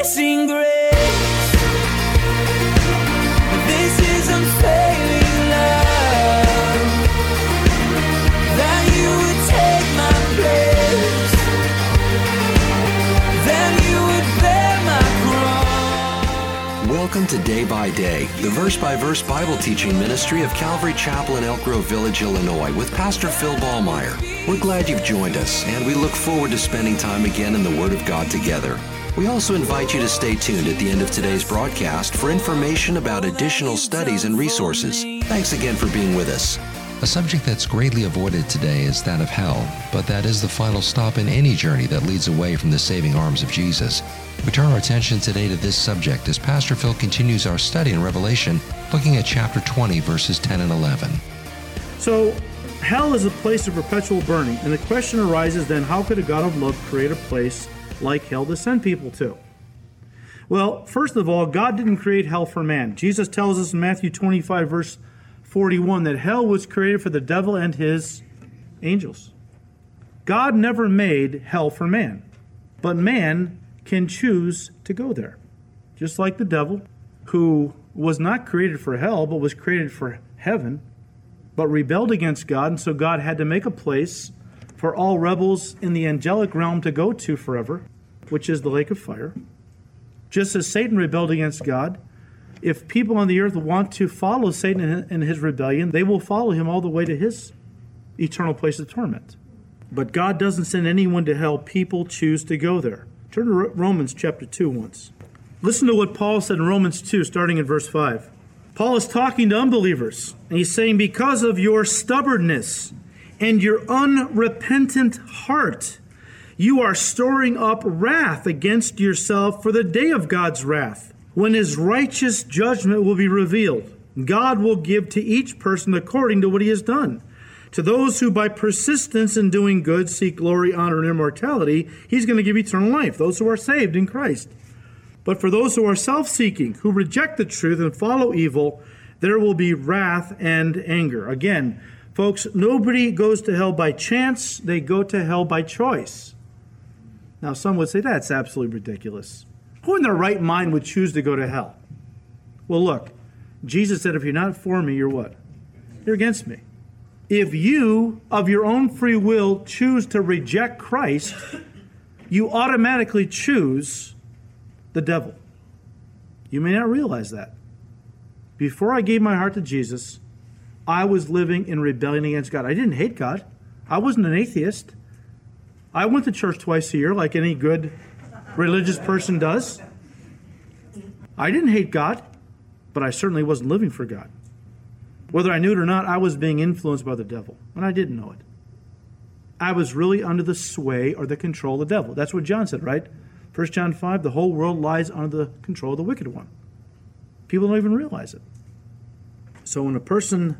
amazing grace. Welcome to Day by Day, the verse by verse Bible teaching ministry of Calvary Chapel in Elk Grove Village, Illinois, with Pastor Phil Ballmaier. We're glad you've joined us, and we look forward to spending time again in the Word of God together. We also invite you to stay tuned at the end of today's broadcast for information about additional studies and resources. Thanks again for being with us. A subject that's greatly avoided today is that of hell, but that is the final stop in any journey that leads away from the saving arms of Jesus. We turn our attention today to this subject as Pastor Phil continues our study in Revelation, looking at chapter 20, verses 10 and 11. So, hell is a place of perpetual burning, and the question arises then how could a God of love create a place like hell to send people to? Well, first of all, God didn't create hell for man. Jesus tells us in Matthew 25, verse 41, that hell was created for the devil and his angels. God never made hell for man, but man can choose to go there. Just like the devil, who was not created for hell, but was created for heaven, but rebelled against God, and so God had to make a place for all rebels in the angelic realm to go to forever, which is the lake of fire. Just as Satan rebelled against God, if people on the earth want to follow Satan in his rebellion, they will follow him all the way to his eternal place of torment. But God doesn't send anyone to hell, people choose to go there. Turn to Romans chapter 2 once. Listen to what Paul said in Romans 2, starting in verse 5. Paul is talking to unbelievers, and he's saying, Because of your stubbornness and your unrepentant heart, you are storing up wrath against yourself for the day of God's wrath, when his righteous judgment will be revealed. God will give to each person according to what he has done. To those who by persistence in doing good seek glory, honor, and immortality, he's going to give eternal life, those who are saved in Christ. But for those who are self seeking, who reject the truth and follow evil, there will be wrath and anger. Again, folks, nobody goes to hell by chance, they go to hell by choice. Now, some would say that's absolutely ridiculous. Who in their right mind would choose to go to hell? Well, look, Jesus said, if you're not for me, you're what? You're against me. If you, of your own free will, choose to reject Christ, you automatically choose the devil. You may not realize that. Before I gave my heart to Jesus, I was living in rebellion against God. I didn't hate God, I wasn't an atheist. I went to church twice a year like any good religious person does. I didn't hate God, but I certainly wasn't living for God. Whether I knew it or not, I was being influenced by the devil, and I didn't know it. I was really under the sway or the control of the devil. That's what John said, right? 1 John 5 the whole world lies under the control of the wicked one. People don't even realize it. So when a person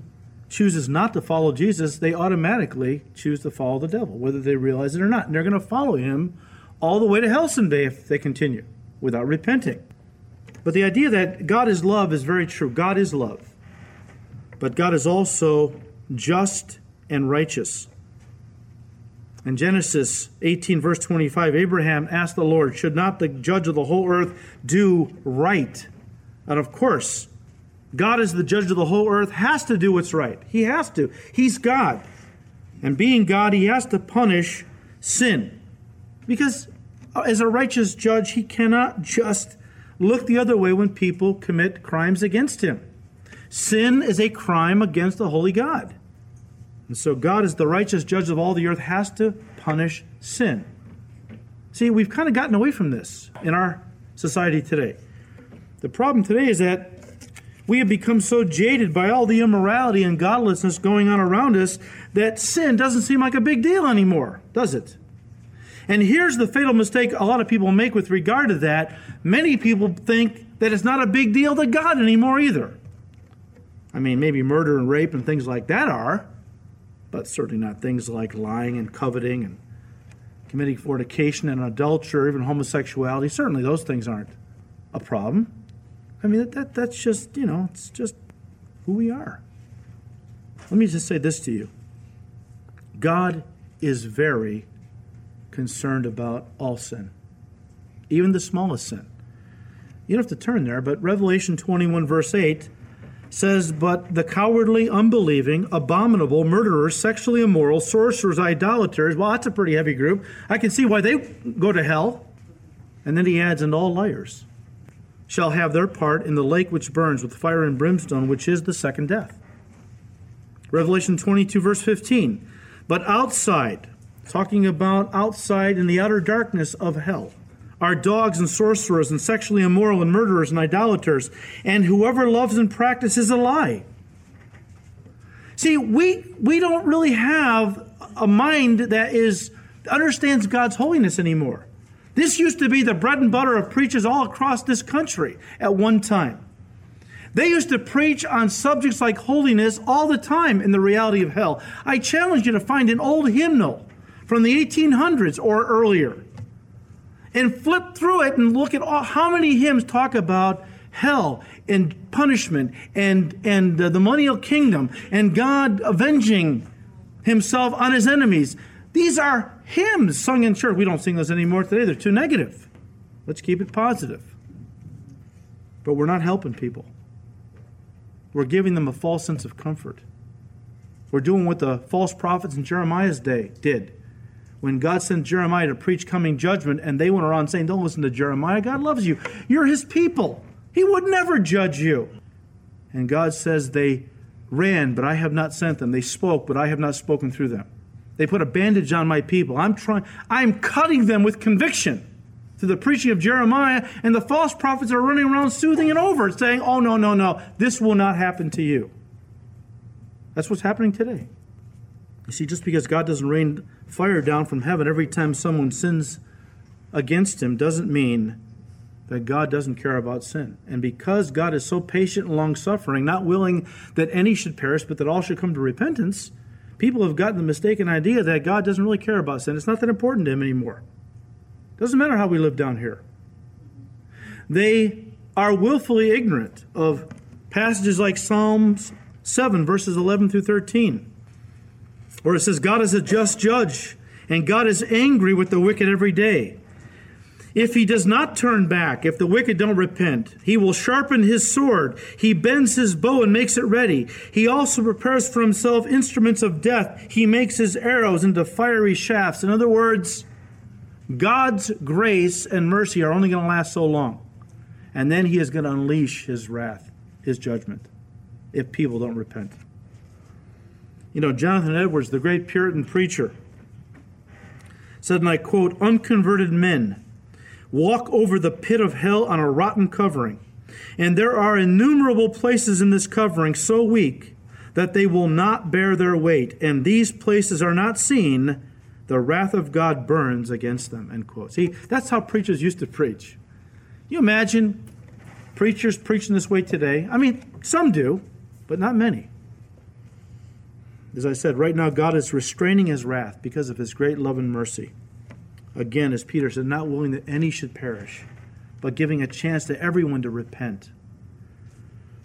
chooses not to follow Jesus, they automatically choose to follow the devil, whether they realize it or not. And they're going to follow him all the way to hell someday if they continue without repenting. But the idea that God is love is very true. God is love. But God is also just and righteous. In Genesis 18, verse 25, Abraham asked the Lord, Should not the judge of the whole earth do right? And of course, God is the judge of the whole earth, has to do what's right. He has to. He's God. And being God, he has to punish sin. Because uh, as a righteous judge, he cannot just look the other way when people commit crimes against him. Sin is a crime against the holy God. And so God, as the righteous judge of all the earth, has to punish sin. See, we've kind of gotten away from this in our society today. The problem today is that we have become so jaded by all the immorality and godlessness going on around us that sin doesn't seem like a big deal anymore, does it? And here's the fatal mistake a lot of people make with regard to that. Many people think that it's not a big deal to God anymore either. I mean, maybe murder and rape and things like that are, but certainly not things like lying and coveting and committing fornication and adultery, or even homosexuality. Certainly those things aren't a problem. I mean, that, that, that's just, you know, it's just who we are. Let me just say this to you God is very concerned about all sin, even the smallest sin. You don't have to turn there, but Revelation 21, verse 8 says, But the cowardly, unbelieving, abominable, murderers, sexually immoral, sorcerers, idolaters, well, that's a pretty heavy group. I can see why they go to hell. And then he adds, And all liars shall have their part in the lake which burns with fire and brimstone, which is the second death. Revelation 22, verse 15. But outside, talking about outside in the outer darkness of hell, are dogs and sorcerers and sexually immoral and murderers and idolaters, and whoever loves and practices a lie. See, we we don't really have a mind that is understands God's holiness anymore. This used to be the bread and butter of preachers all across this country at one time. They used to preach on subjects like holiness all the time in the reality of hell. I challenge you to find an old hymnal from the 1800s or earlier and flip through it and look at all, how many hymns talk about hell and punishment and, and uh, the millennial kingdom and God avenging himself on his enemies. These are hymns sung in church. We don't sing those anymore today, they're too negative. Let's keep it positive. But we're not helping people. We're giving them a false sense of comfort. We're doing what the false prophets in Jeremiah's day did. When God sent Jeremiah to preach coming judgment, and they went around saying, Don't listen to Jeremiah. God loves you. You're his people. He would never judge you. And God says, They ran, but I have not sent them. They spoke, but I have not spoken through them. They put a bandage on my people. I'm trying, I'm cutting them with conviction through the preaching of Jeremiah, and the false prophets are running around soothing it over, saying, Oh, no, no, no, this will not happen to you. That's what's happening today. You see, just because God doesn't rain fire down from heaven every time someone sins against him doesn't mean that God doesn't care about sin. And because God is so patient and long suffering, not willing that any should perish, but that all should come to repentance, people have gotten the mistaken idea that God doesn't really care about sin. It's not that important to him anymore. Doesn't matter how we live down here. They are willfully ignorant of passages like Psalms 7, verses 11 through 13, where it says, God is a just judge, and God is angry with the wicked every day. If he does not turn back, if the wicked don't repent, he will sharpen his sword. He bends his bow and makes it ready. He also prepares for himself instruments of death. He makes his arrows into fiery shafts. In other words, God's grace and mercy are only going to last so long. And then he is going to unleash his wrath, his judgment, if people don't repent. You know, Jonathan Edwards, the great Puritan preacher, said, and I quote, unconverted men walk over the pit of hell on a rotten covering. And there are innumerable places in this covering so weak that they will not bear their weight. And these places are not seen the wrath of God burns against them. End quote. See, that's how preachers used to preach. You imagine preachers preaching this way today? I mean, some do, but not many. As I said, right now God is restraining his wrath because of his great love and mercy. Again, as Peter said, not willing that any should perish, but giving a chance to everyone to repent.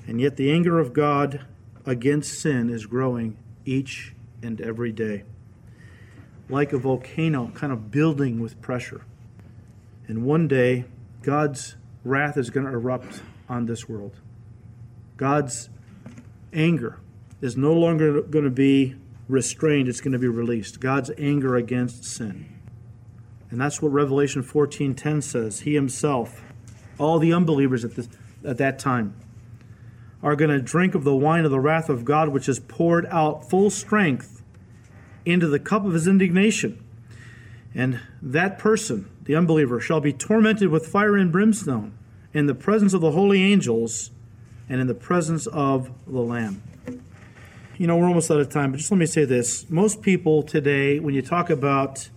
And yet the anger of God against sin is growing each and every day like a volcano, kind of building with pressure. And one day, God's wrath is going to erupt on this world. God's anger is no longer going to be restrained, it's going to be released. God's anger against sin. And that's what Revelation 14:10 says. He himself, all the unbelievers at, this, at that time, are going to drink of the wine of the wrath of God, which is poured out full strength into the cup of his indignation. And that person, the unbeliever, shall be tormented with fire and brimstone in the presence of the holy angels and in the presence of the Lamb. You know, we're almost out of time, but just let me say this. Most people today, when you talk about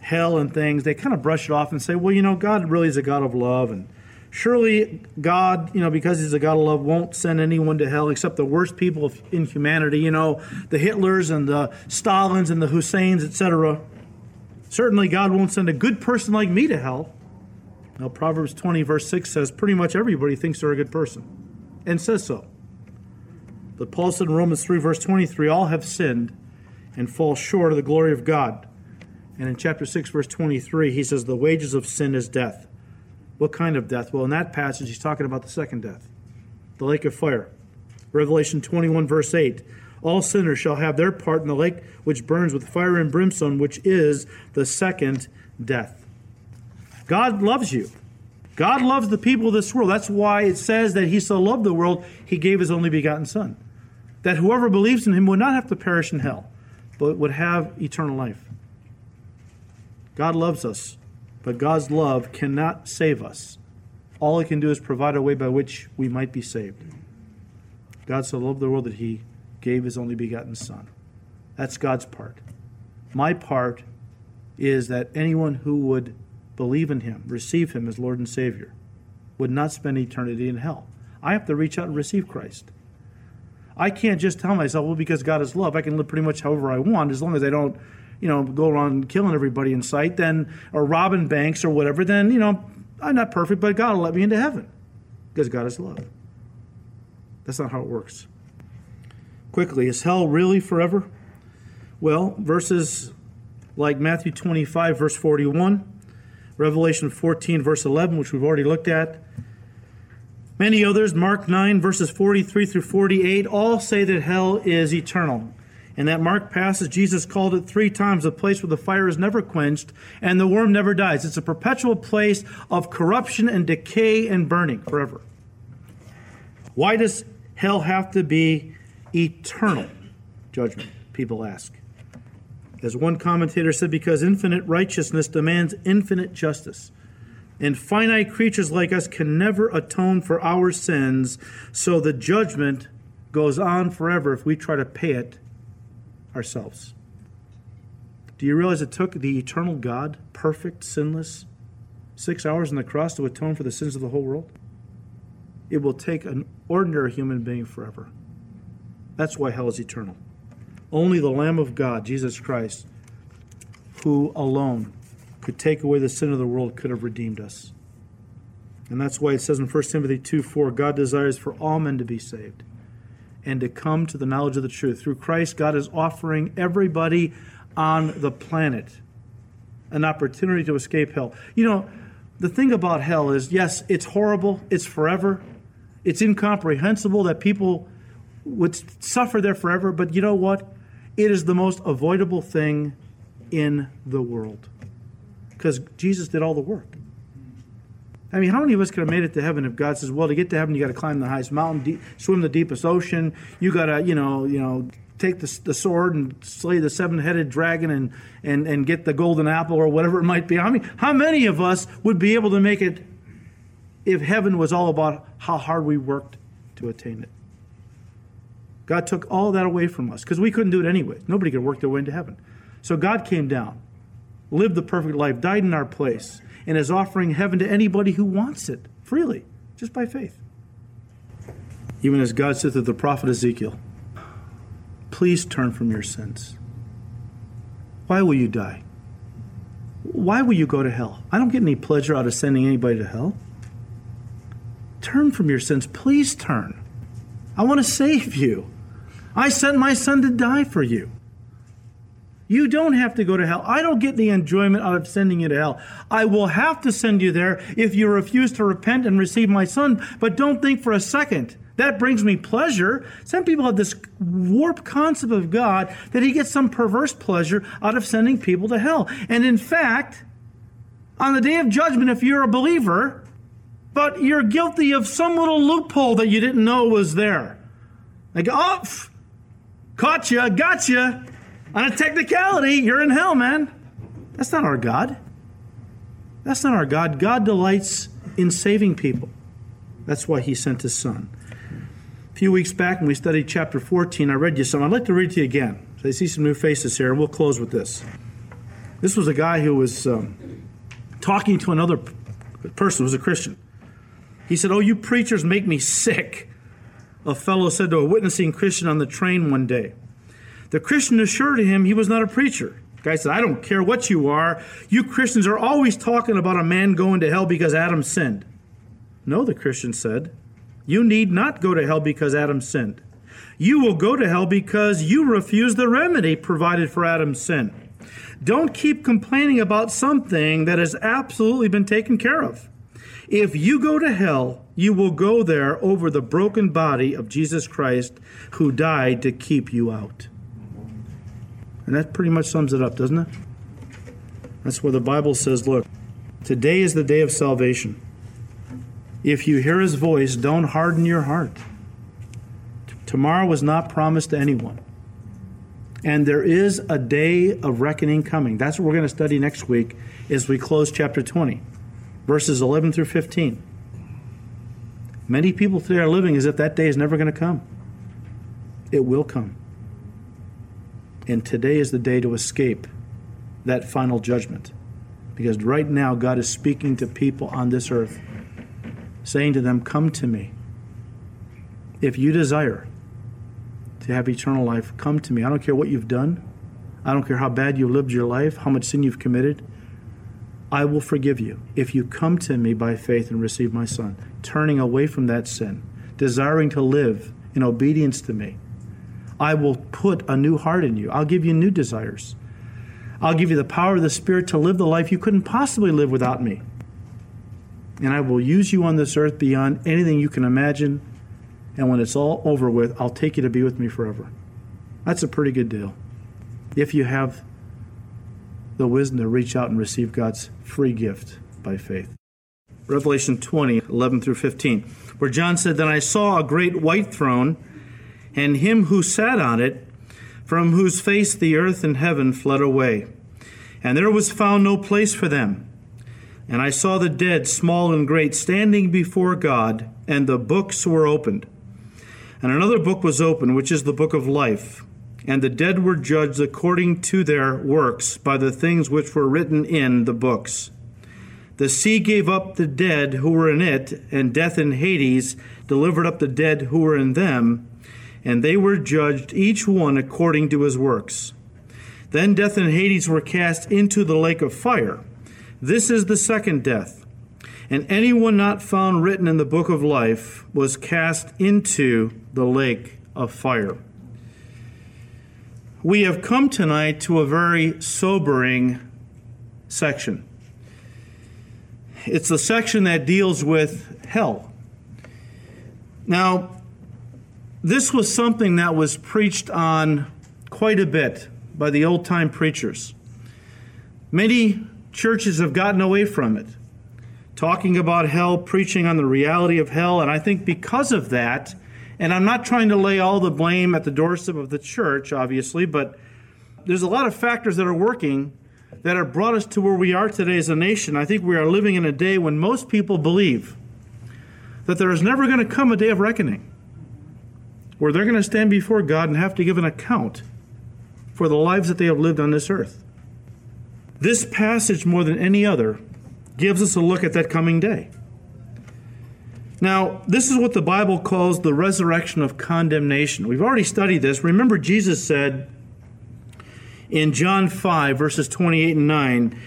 hell and things, they kind of brush it off and say, well, you know, God really is a God of love and Surely God, you know, because He's a God of love, won't send anyone to hell except the worst people in humanity, you know, the Hitlers and the Stalins and the Husseins, etc. Certainly God won't send a good person like me to hell. Now, Proverbs 20, verse 6 says pretty much everybody thinks they're a good person and says so. But Paul said in Romans 3, verse 23, all have sinned and fall short of the glory of God. And in chapter 6, verse 23, he says, the wages of sin is death What kind of death? Well, in that passage, he's talking about the second death, the lake of fire. Revelation 21, verse 8. All sinners shall have their part in the lake which burns with fire and brimstone, which is the second death. God loves you. God loves the people of this world. That's why it says that He so loved the world, He gave His only begotten Son. That whoever believes in Him would not have to perish in hell, but would have eternal life. God loves us, but God's love cannot save us. All it can do is provide a way by which we might be saved. God so loved the world that He gave His only begotten Son. That's God's part. My part is that anyone who would believe in him, receive him as Lord and Savior, would not spend eternity in hell. I have to reach out and receive Christ. I can't just tell myself, well, because God is love, I can live pretty much however I want as long as I don't, you know, go around killing everybody in sight, then or robbing banks or whatever, then, you know, I'm not perfect, but God will let me into heaven. Because God is love. That's not how it works. Quickly, is hell really forever? Well, verses like Matthew 25, verse 41, Revelation 14, verse 11, which we've already looked at. Many others, Mark 9, verses 43 through 48, all say that hell is eternal. In that Mark passage, Jesus called it three times a place where the fire is never quenched and the worm never dies. It's a perpetual place of corruption and decay and burning forever. Why does hell have to be eternal judgment? People ask. As one commentator said, because infinite righteousness demands infinite justice. And finite creatures like us can never atone for our sins, so the judgment goes on forever if we try to pay it ourselves. Do you realize it took the eternal God, perfect, sinless, six hours on the cross to atone for the sins of the whole world? It will take an ordinary human being forever. That's why hell is eternal. Only the Lamb of God, Jesus Christ, who alone could take away the sin of the world, could have redeemed us. And that's why it says in 1 Timothy 2 4, God desires for all men to be saved and to come to the knowledge of the truth. Through Christ, God is offering everybody on the planet an opportunity to escape hell. You know, the thing about hell is yes, it's horrible, it's forever, it's incomprehensible that people would suffer there forever, but you know what? It is the most avoidable thing in the world because Jesus did all the work. I mean, how many of us could have made it to heaven if God says, "Well, to get to heaven, you got to climb the highest mountain, deep, swim the deepest ocean. You got to, you know, you know, take the, the sword and slay the seven-headed dragon and, and and get the golden apple or whatever it might be." I mean, how many of us would be able to make it if heaven was all about how hard we worked to attain it? God took all that away from us because we couldn't do it anyway. Nobody could work their way into heaven. So God came down, lived the perfect life, died in our place, and is offering heaven to anybody who wants it freely, just by faith. Even as God said to the prophet Ezekiel, please turn from your sins. Why will you die? Why will you go to hell? I don't get any pleasure out of sending anybody to hell. Turn from your sins. Please turn. I want to save you. I sent my son to die for you. You don't have to go to hell. I don't get the enjoyment out of sending you to hell. I will have to send you there if you refuse to repent and receive my son, but don't think for a second that brings me pleasure. Some people have this warped concept of God that he gets some perverse pleasure out of sending people to hell. And in fact, on the day of judgment, if you're a believer, but you're guilty of some little loophole that you didn't know was there, like, oh, pff, caught you, got you. On a technicality, you're in hell, man. That's not our God. That's not our God. God delights in saving people. That's why he sent his son. A few weeks back, when we studied chapter 14, I read you some. I'd like to read to you again. So I see some new faces here, and we'll close with this. This was a guy who was um, talking to another person who was a Christian. He said, Oh, you preachers make me sick. A fellow said to a witnessing Christian on the train one day. The Christian assured him he was not a preacher. The guy said, I don't care what you are. You Christians are always talking about a man going to hell because Adam sinned. No, the Christian said, You need not go to hell because Adam sinned. You will go to hell because you refuse the remedy provided for Adam's sin. Don't keep complaining about something that has absolutely been taken care of. If you go to hell, you will go there over the broken body of Jesus Christ who died to keep you out. And that pretty much sums it up, doesn't it? That's where the Bible says, look, today is the day of salvation. If you hear his voice, don't harden your heart. T- Tomorrow was not promised to anyone. And there is a day of reckoning coming. That's what we're going to study next week as we close chapter 20, verses 11 through 15. Many people today are living as if that day is never going to come. It will come. And today is the day to escape that final judgment. Because right now, God is speaking to people on this earth, saying to them, Come to me. If you desire to have eternal life, come to me. I don't care what you've done, I don't care how bad you lived your life, how much sin you've committed. I will forgive you if you come to me by faith and receive my Son, turning away from that sin, desiring to live in obedience to me. I will put a new heart in you. I'll give you new desires. I'll give you the power of the Spirit to live the life you couldn't possibly live without me. And I will use you on this earth beyond anything you can imagine. And when it's all over with, I'll take you to be with me forever. That's a pretty good deal. If you have the wisdom to reach out and receive God's free gift by faith. Revelation 20, 11 through 15, where John said, Then I saw a great white throne, and him who sat on it, from whose face the earth and heaven fled away. And there was found no place for them. And I saw the dead, small and great, standing before God, and the books were opened. And another book was opened, which is the book of life. And the dead were judged according to their works by the things which were written in the books. The sea gave up the dead who were in it, and death and Hades delivered up the dead who were in them, and they were judged each one according to his works. Then death and Hades were cast into the lake of fire. This is the second death. And anyone not found written in the book of life was cast into the lake of fire. We have come tonight to a very sobering section. It's the section that deals with hell. Now, this was something that was preached on quite a bit by the old time preachers. Many churches have gotten away from it, talking about hell, preaching on the reality of hell, and I think because of that, and I'm not trying to lay all the blame at the doorstep of the church, obviously, but there's a lot of factors that are working that have brought us to where we are today as a nation. I think we are living in a day when most people believe that there is never going to come a day of reckoning where they're going to stand before God and have to give an account for the lives that they have lived on this earth. This passage, more than any other, gives us a look at that coming day. Now, this is what the Bible calls the resurrection of condemnation. We've already studied this. Remember, Jesus said in John 5, verses 28 and 9,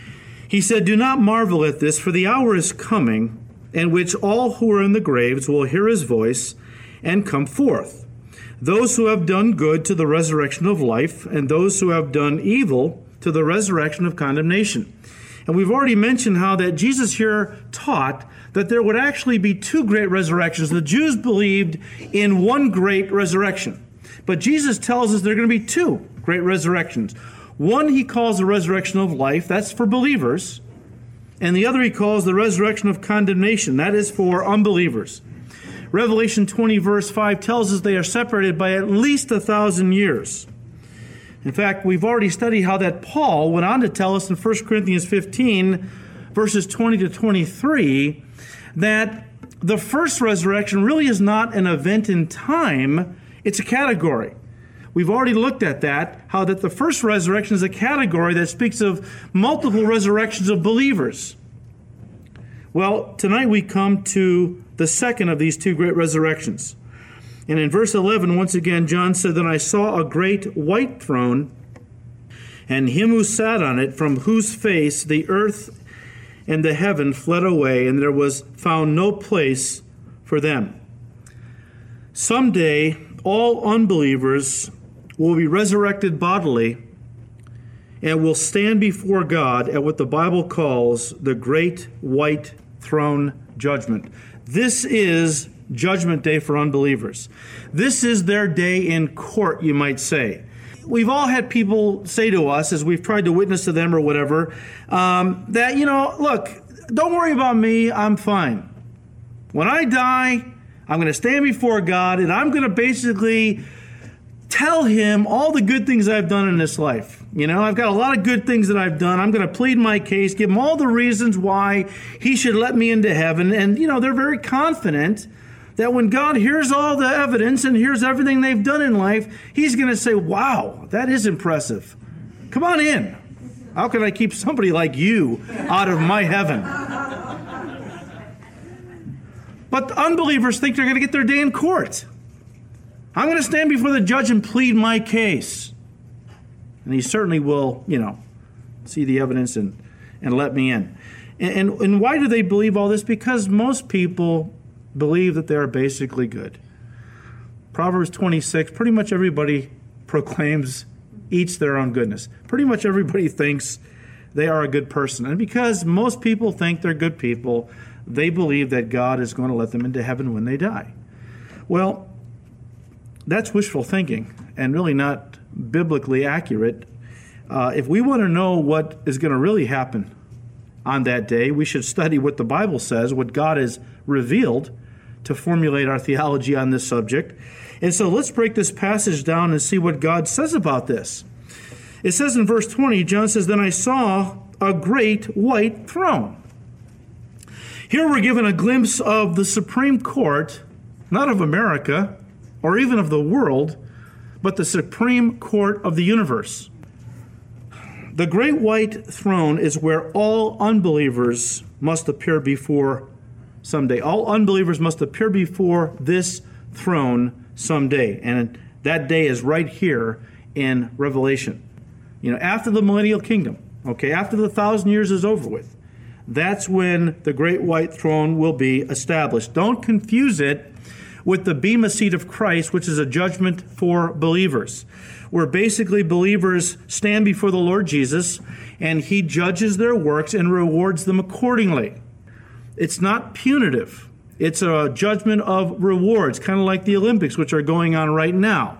He said, Do not marvel at this, for the hour is coming in which all who are in the graves will hear His voice and come forth. Those who have done good to the resurrection of life, and those who have done evil to the resurrection of condemnation. And we've already mentioned how that Jesus here taught that there would actually be two great resurrections. The Jews believed in one great resurrection. But Jesus tells us there are going to be two great resurrections. One he calls the resurrection of life, that's for believers. And the other he calls the resurrection of condemnation, that is for unbelievers. Revelation 20, verse 5 tells us they are separated by at least a thousand years. In fact, we've already studied how that Paul went on to tell us in 1 Corinthians 15, verses 20 to 23, that the first resurrection really is not an event in time, it's a category. We've already looked at that, how that the first resurrection is a category that speaks of multiple resurrections of believers. Well, tonight we come to the second of these two great resurrections. And in verse 11, once again, John said, Then I saw a great white throne, and him who sat on it, from whose face the earth and the heaven fled away, and there was found no place for them. Someday, all unbelievers will be resurrected bodily and will stand before God at what the Bible calls the great white throne judgment. This is judgment day for unbelievers. This is their day in court, you might say. We've all had people say to us as we've tried to witness to them or whatever um, that, you know, look, don't worry about me, I'm fine. When I die, I'm going to stand before God and I'm going to basically tell him all the good things I've done in this life. You know, I've got a lot of good things that I've done. I'm going to plead my case, give him all the reasons why he should let me into heaven. And, you know, they're very confident that when God hears all the evidence and hears everything they've done in life, he's going to say, wow, that is impressive. Come on in. How can I keep somebody like you out of my heaven? But unbelievers think they're going to get their day in court. I'm going to stand before the judge and plead my case. And he certainly will, you know, see the evidence and, and let me in. And, and, and why do they believe all this? Because most people believe that they are basically good. Proverbs 26, pretty much everybody proclaims each their own goodness. Pretty much everybody thinks they are a good person. And because most people think they're good people, they believe that God is going to let them into heaven when they die. Well, that's wishful thinking and really not biblically accurate. Uh, if we want to know what is going to really happen on that day, we should study what the Bible says, what God has revealed to formulate our theology on this subject. And so let's break this passage down and see what God says about this. It says in verse 20, John says, Then I saw a great white throne. Here we're given a glimpse of the Supreme Court, not of America or even of the world, but the Supreme Court of the universe. The great white throne is where all unbelievers must appear before someday. All unbelievers must appear before this throne someday. And that day is right here in Revelation. You know, after the millennial kingdom, okay, after the thousand years is over with, that's when the great white throne will be established. Don't confuse it with the Bema seat of Christ, which is a judgment for believers, where basically believers stand before the Lord Jesus and he judges their works and rewards them accordingly. It's not punitive. It's a judgment of rewards, kind of like the Olympics, which are going on right now.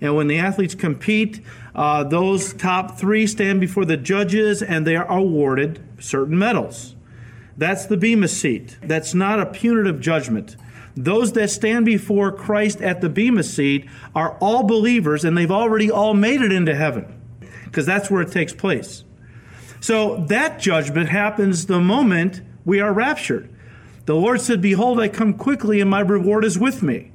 And when the athletes compete, uh, those top three stand before the judges and they are awarded certain medals. That's the Bema seat. That's not a punitive judgment. Those that stand before Christ at the Bema seat are all believers and they've already all made it into heaven because that's where it takes place. So that judgment happens the moment we are raptured. The Lord said, Behold, I come quickly, and my reward is with me.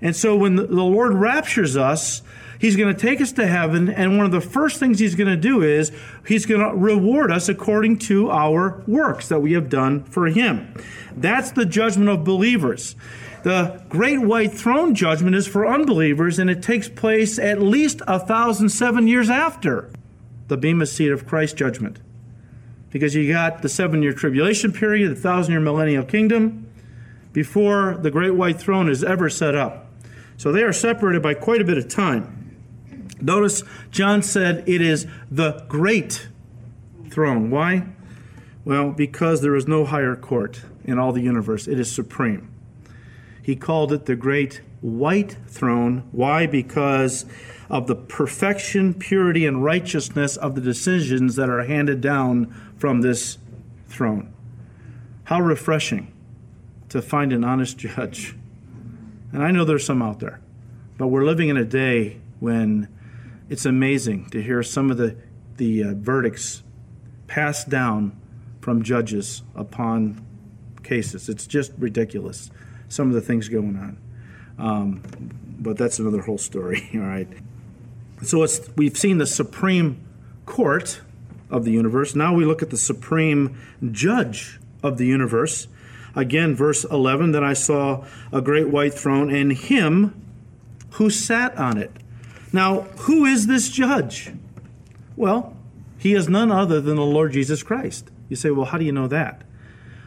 And so when the Lord raptures us, He's going to take us to heaven, and one of the first things He's going to do is He's going to reward us according to our works that we have done for Him. That's the judgment of believers. The great white throne judgment is for unbelievers, and it takes place at least a thousand seven years after the Bema seat of Christ judgment because you got the seven year tribulation period, the thousand year millennial kingdom, before the great white throne is ever set up. So they are separated by quite a bit of time. Notice John said it is the great throne. Why? Well, because there is no higher court in all the universe, it is supreme. He called it the great white throne. Why? Because of the perfection, purity, and righteousness of the decisions that are handed down from this throne. How refreshing to find an honest judge. And I know there's some out there, but we're living in a day when it's amazing to hear some of the, the uh, verdicts passed down from judges upon cases. It's just ridiculous, some of the things going on. Um, but that's another whole story, all right? So we've seen the Supreme Court of the universe. Now we look at the supreme judge of the universe. Again, verse 11 Then I saw a great white throne and him who sat on it. Now, who is this judge? Well, he is none other than the Lord Jesus Christ. You say, well, how do you know that?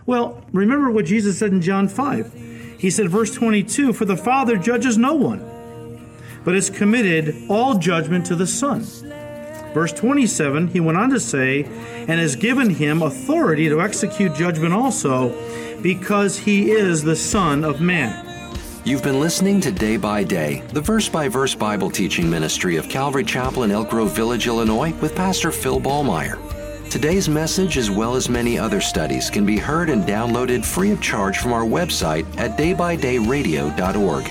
Well, remember what Jesus said in John 5. He said, verse 22 For the Father judges no one, but has committed all judgment to the Son Verse 27, he went on to say, and has given him authority to execute judgment also, because he is the Son of Man. You've been listening to Day by Day, the verse by verse Bible teaching ministry of Calvary Chapel in Elk Grove Village, Illinois, with Pastor Phil Ballmaier. Today's message, as well as many other studies, can be heard and downloaded free of charge from our website at daybydayradio.org.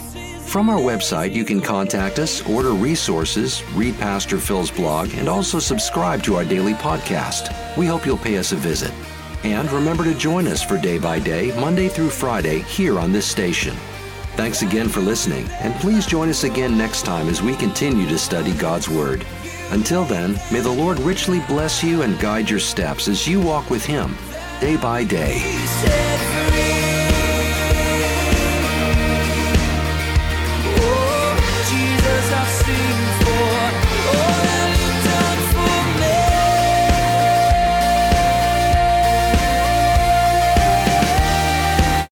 From our website, you can contact us, order resources, read Pastor Phil's blog, and also subscribe to our daily podcast. We hope you'll pay us a visit. And remember to join us for Day by Day, Monday through Friday, here on this station. Thanks again for listening, and please join us again next time as we continue to study God's Word. Until then, may the Lord richly bless you and guide your steps as you walk with Him day by day.